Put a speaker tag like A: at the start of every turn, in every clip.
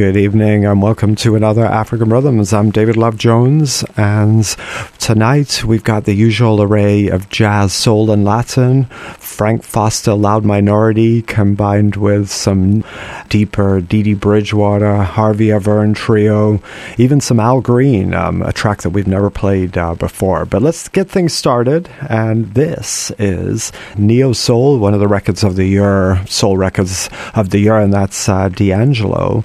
A: Good evening and welcome to another African Rhythms. I'm David Love Jones, and tonight we've got the usual array of jazz, soul, and Latin. Frank Foster, Loud Minority, combined with some deeper Dee Dee Bridgewater, Harvey Averne Trio, even some Al Green, um, a track that we've never played uh, before. But let's get things started, and this is Neo Soul, one of the records of the year, soul records of the year, and that's uh, D'Angelo.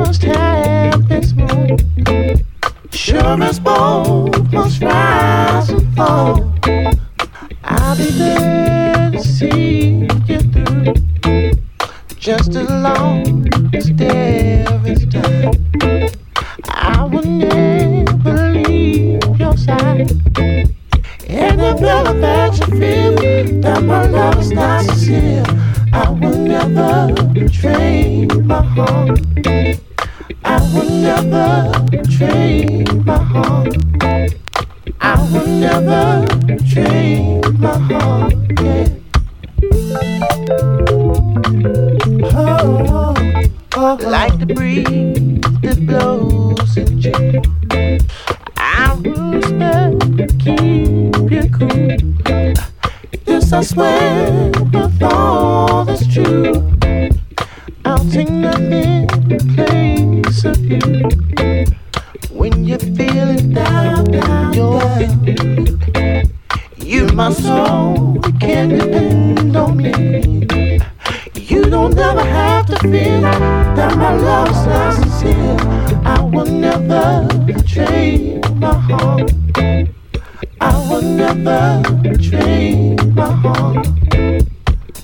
B: must have this moon. Sure as both must rise and fall. I'll be there to see you through. Just as long as there is time, I will never leave your side. And I feel that you feel that my love is not sincere. I will never betray my heart. I will never trade my heart. I will never trade my heart. Yeah. Oh, like the breeze that blows in June. I will never keep you cool. Yes, I swear with all that's true. I'll in place of you. When you're feeling down, down, down. You, my soul, can depend on me. You don't ever have to feel that my love's not sincere. I will never betray my heart. I will never betray my heart.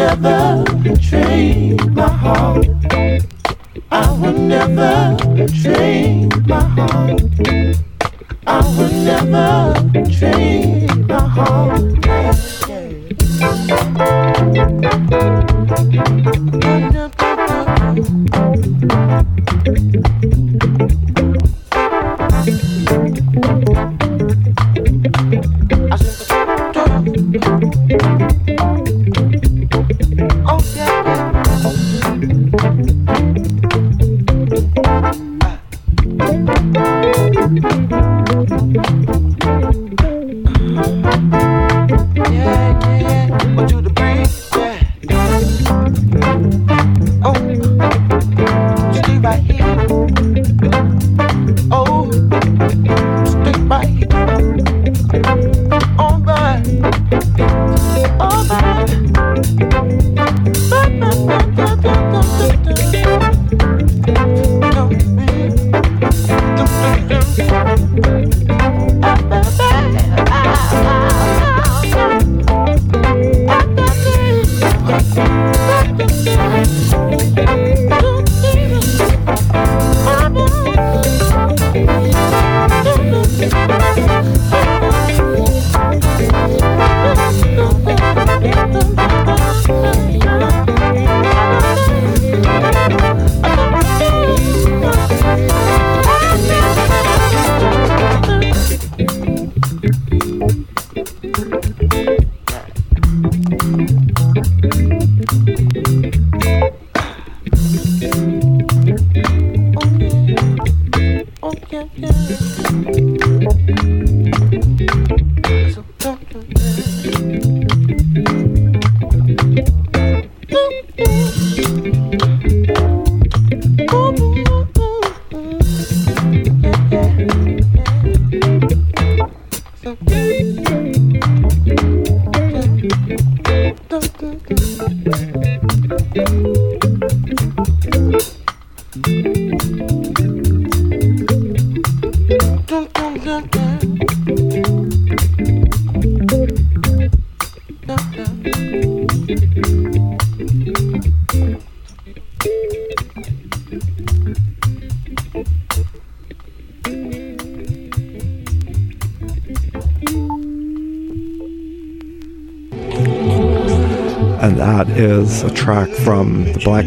B: never betray my heart. I will never betray my heart. I will never betray.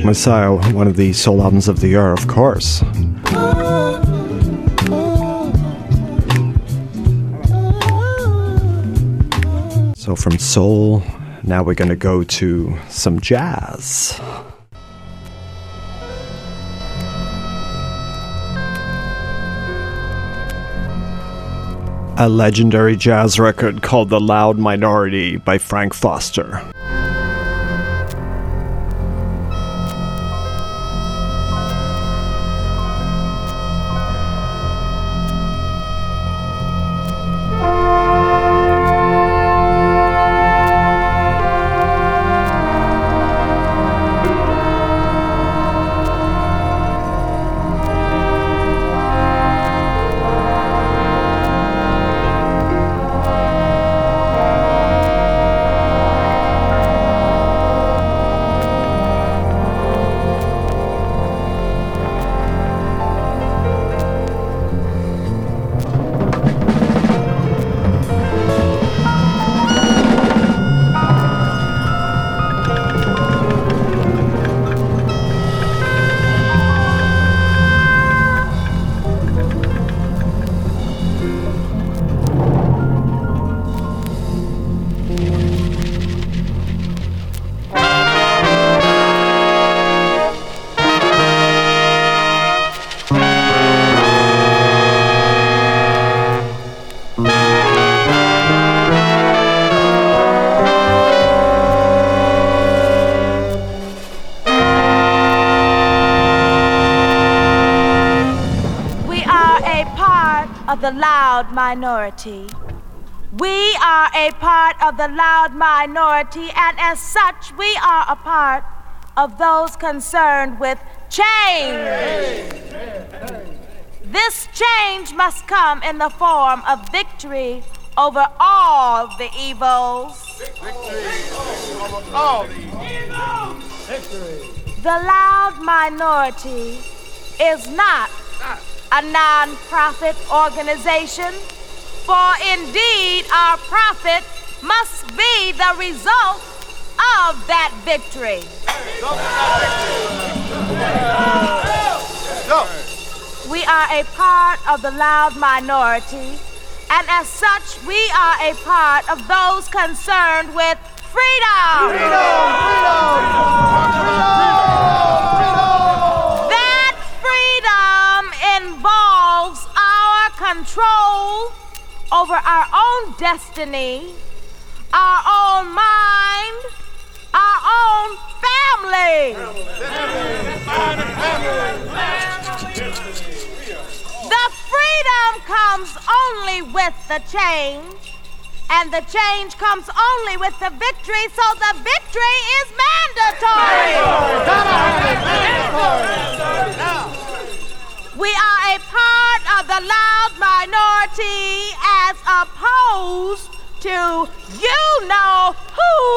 A: Messiah, one of the soul albums of the year, of course. So, from soul, now we're going to go to some jazz. A legendary jazz record called The Loud Minority by Frank Foster.
C: Loud minority. We are a part of the loud minority, and as such, we are a part of those concerned with change. This change must come in the form of victory over all the evils. The loud minority is not a non-profit organization, for indeed our profit must be the result of that victory. We are a part of the loud minority, and as such, we are a part of those concerned with freedom. freedom, freedom, freedom own destiny, our own mind, our own family. The freedom comes only with the change, and the change comes only with the victory, so the victory is mandatory. mandatory. We are a part of the loud minority as opposed to you know who.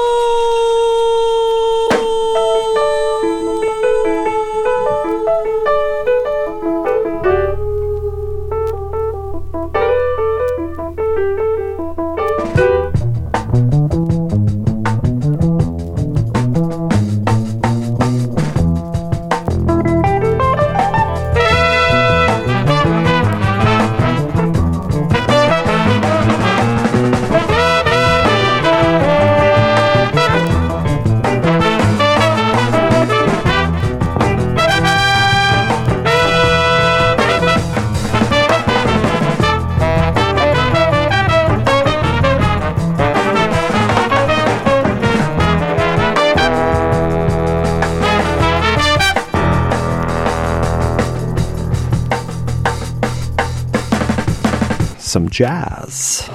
A: Some jazz.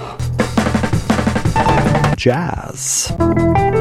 A: Jazz.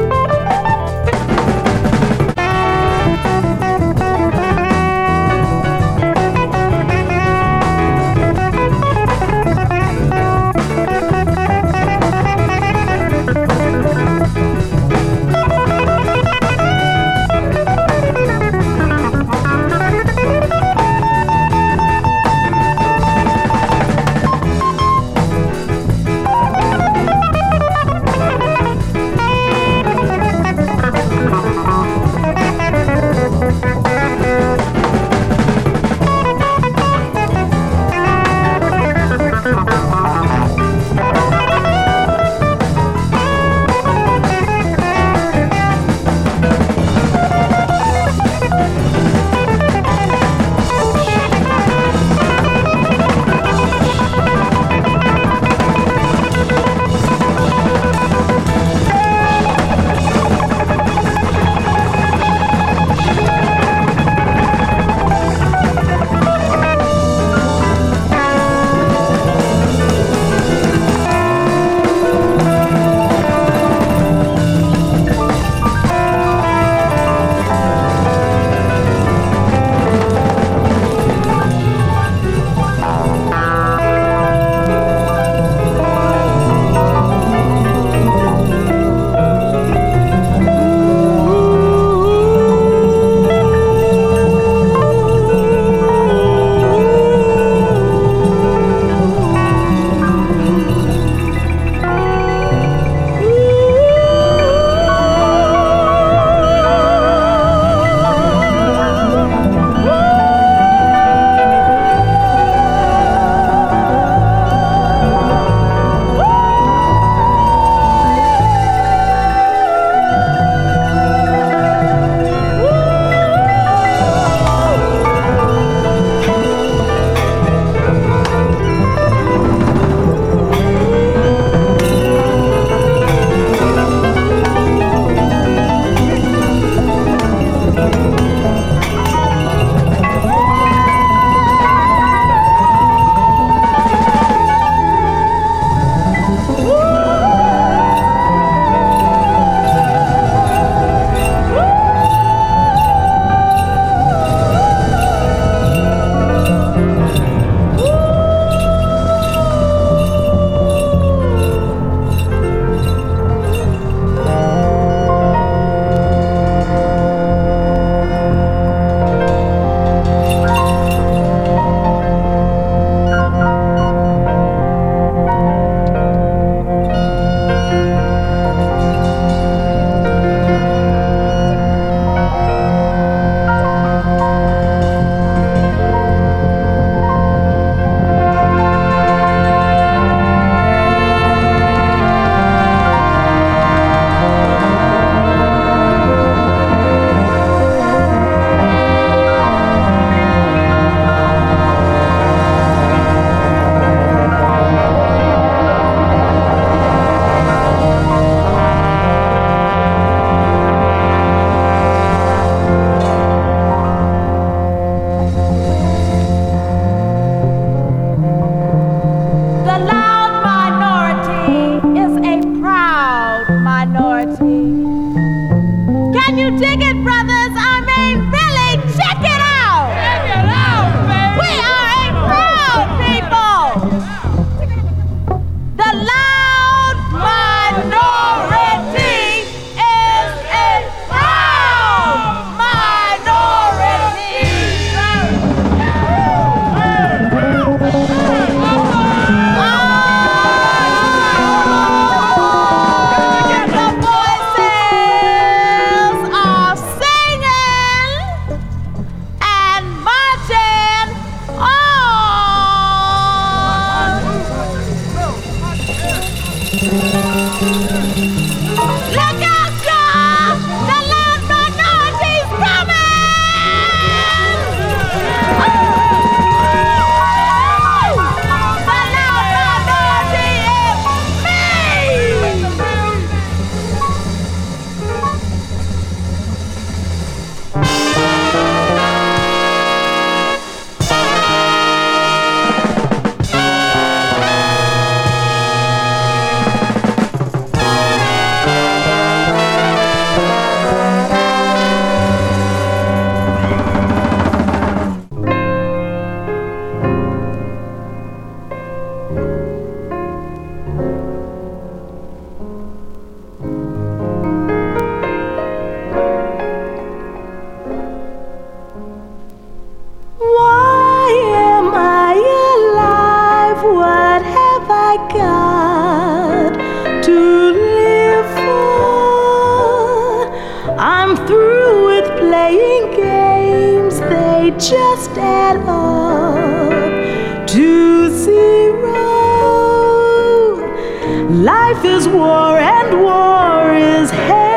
D: And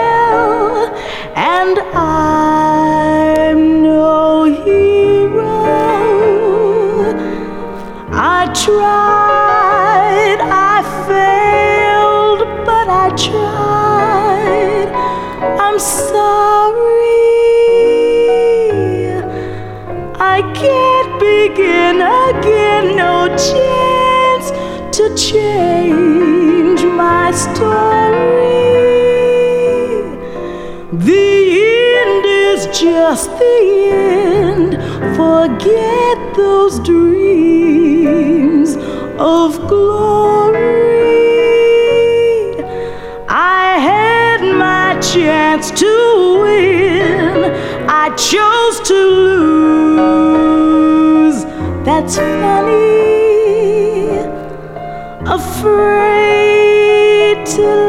D: forget those dreams of glory. I had my chance to win, I chose to lose. That's funny. Afraid to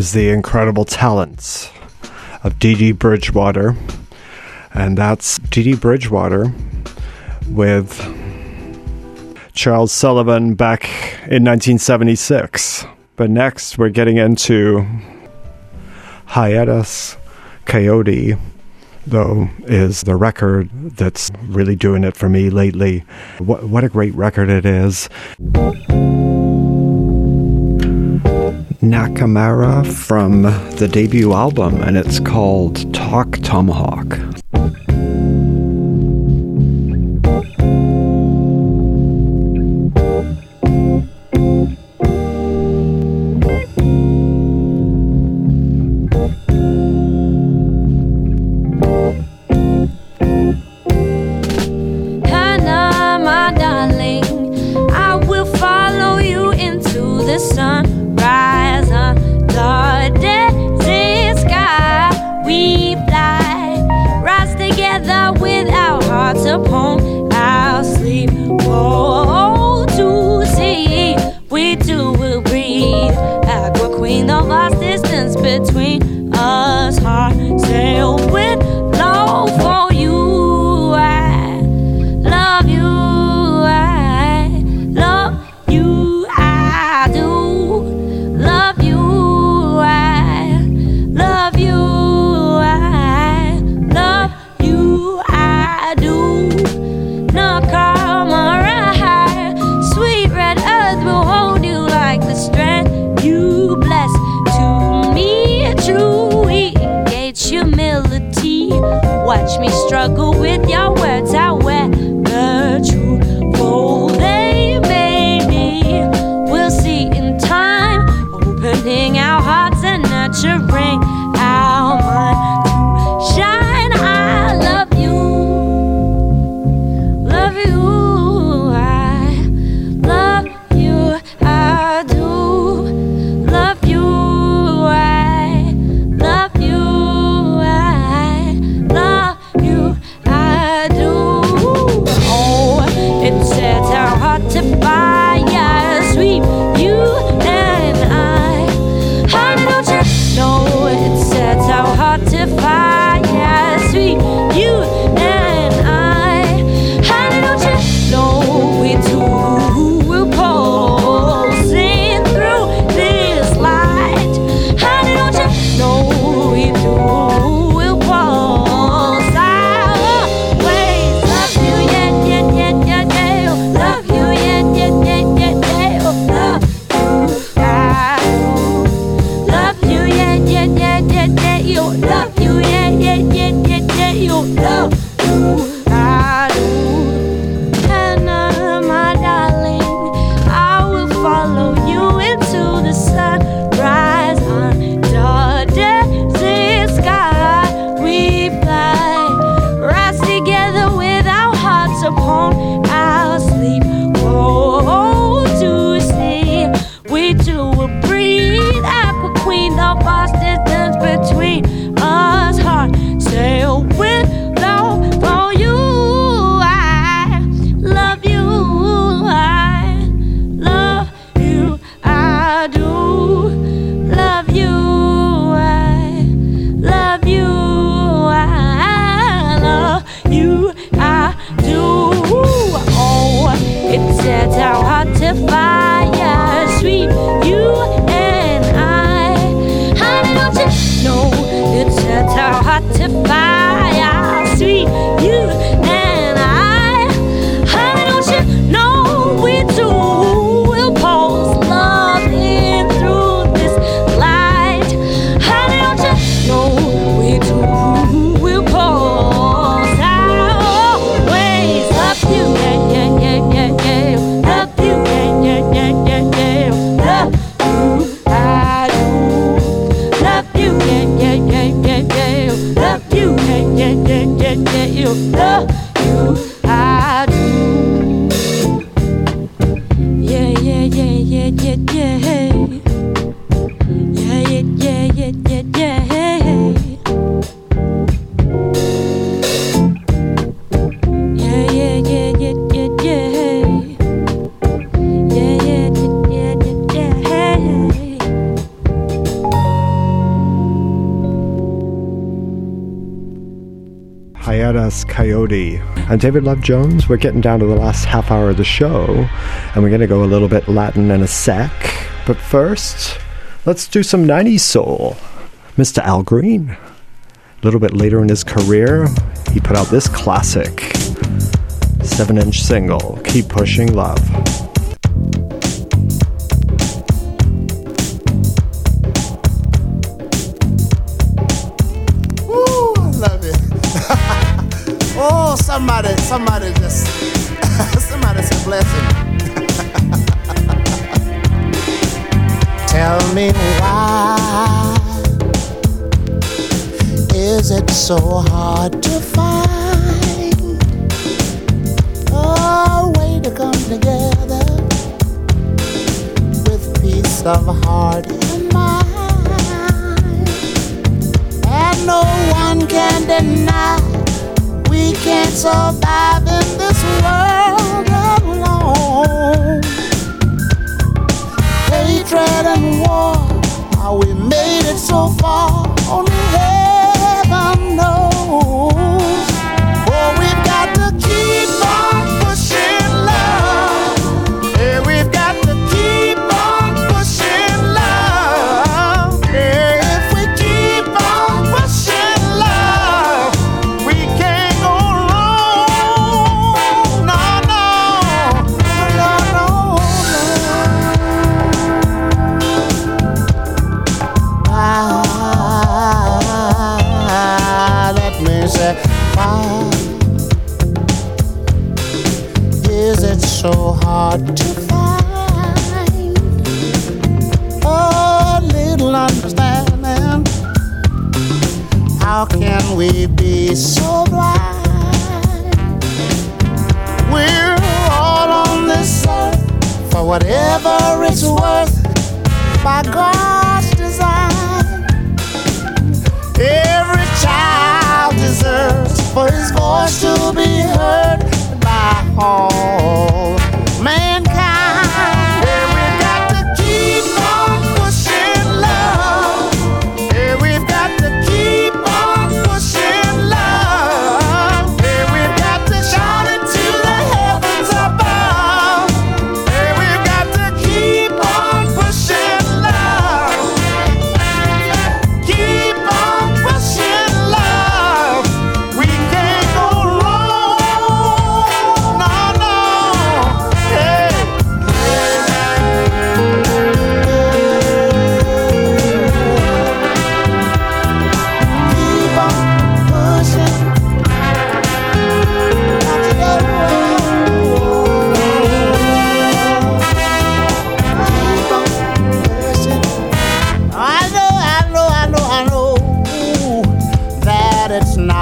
A: is the incredible talents of Dee Bridgewater. And that's Dee Bridgewater with Charles Sullivan back in 1976. But next, we're getting into Hiatus Kaiyote though, is the record that's really doing it for me lately. What, what a great record it is. Nakamura from the debut album, and it's called Tawk Tomahawk. I'm David Love Jones. We're getting down to the last half hour of the show, and we're going to go a little bit Latin in a sec. But first, let's do some 90s soul. Mr. Al Green. A little bit later in his career, he put out this classic 7 inch single, Keep Pushing Love.
B: Somebody, somebody just, somebody say blessing. Tell me why is it so hard to find a way to come together with peace of heart and mind? And no one can deny we can't survive in this world alone. Hatred and war, how we made it so far, only heaven knows.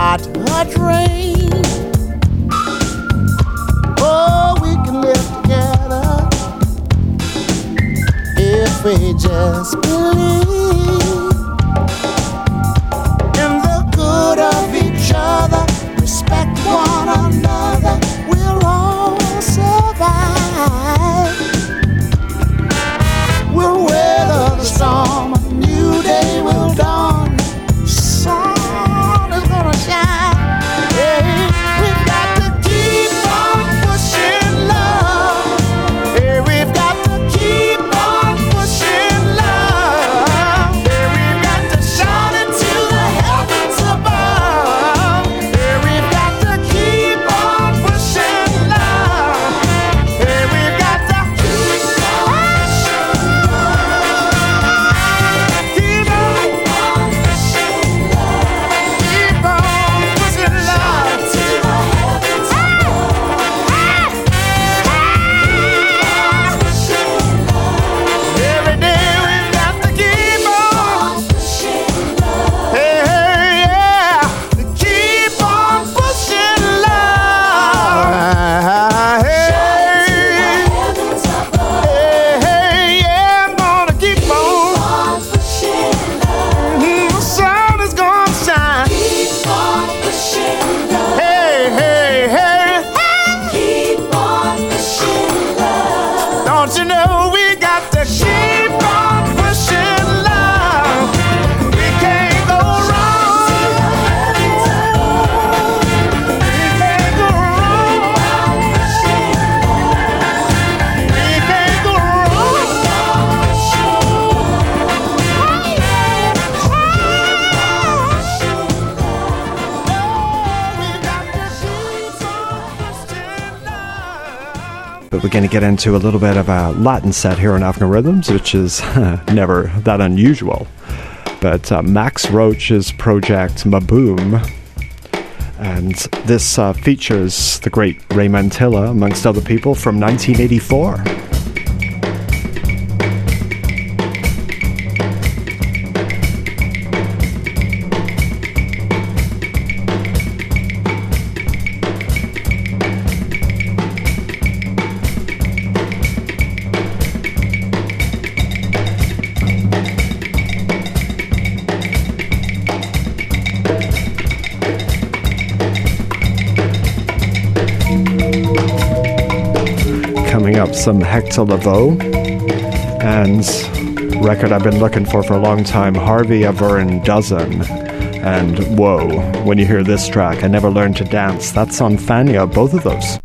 B: not a train. Oh, we can live together if we just believe.
A: we're going to get into a little bit of a Latin set here on African Rhythms, which is never that unusual. But uh, Max Roach's project M'Boom, and this uh, features the great Ray Mantilla, amongst other people, from 1984. Some Hector Lavoe and record I've been looking for for a long time, Harvey Averne Dozen. And whoa, when you hear this track, I never learned to dance. That's on Fania, both of those.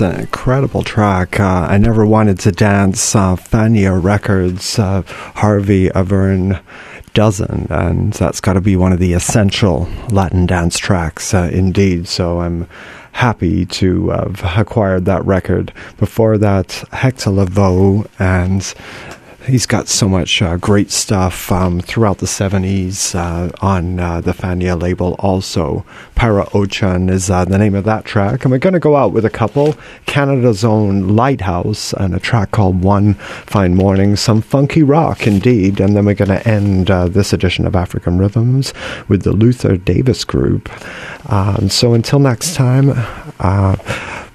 A: An incredible track. Uh, I never wanted to dance. Uh, Fania Records, uh, Harvey Averne Dozen, and that's got to be one of the essential Latin dance tracks, uh, indeed. So I'm happy to have acquired that record. Before that, Hector Lavoe and he's got so much uh, great stuff um, throughout the 70s uh, on uh, the Fania label also. Para Ochan is uh, the name of that track. And we're going to go out with a couple Canada's own Lighthouse and a track called One Fine Morning. Some funky rock indeed. And then we're going to end uh, this edition of African Rhythms with the Luther Davis Group. Um, so until next time, uh,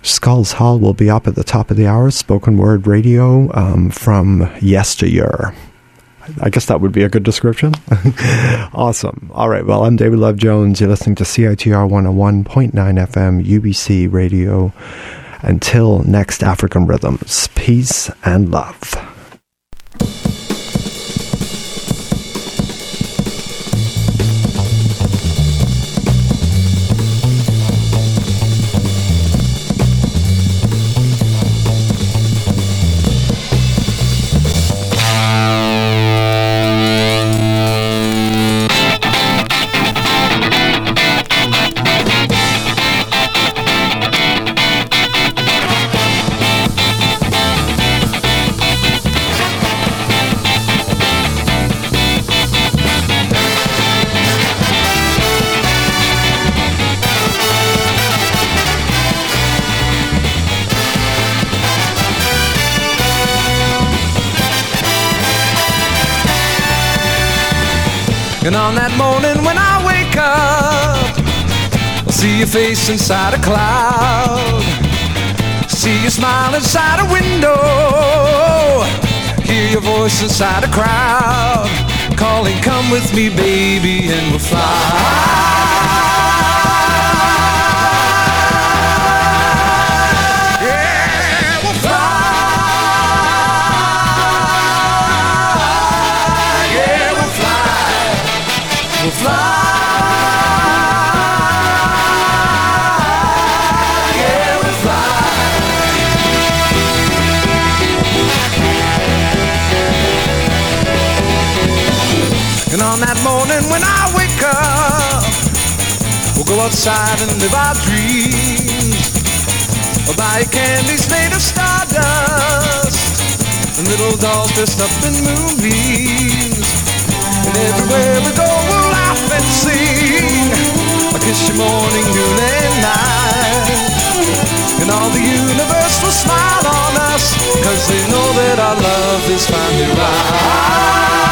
A: Skulls Hall will be up at the top of the hour, spoken word radio um, from yesteryear. I guess that would be a good description. awesome. All right. Well, I'm David Love Jones. You're listening to CITR 101.9 FM, UBC Radio. Until next African Rhythms, peace and love.
E: face inside a cloud. See your smile inside a window. Hear your voice inside a crowd. Calling, come with me, baby, and we'll fly. And when I wake up, we'll go outside and live our dreams. We'll buy candies made of stardust and little dolls dressed up in moonbeams. And everywhere we go, we'll laugh and sing. I'll kiss you morning, noon, and night. And all the universe will smile on us, cause they know that our love is finally right.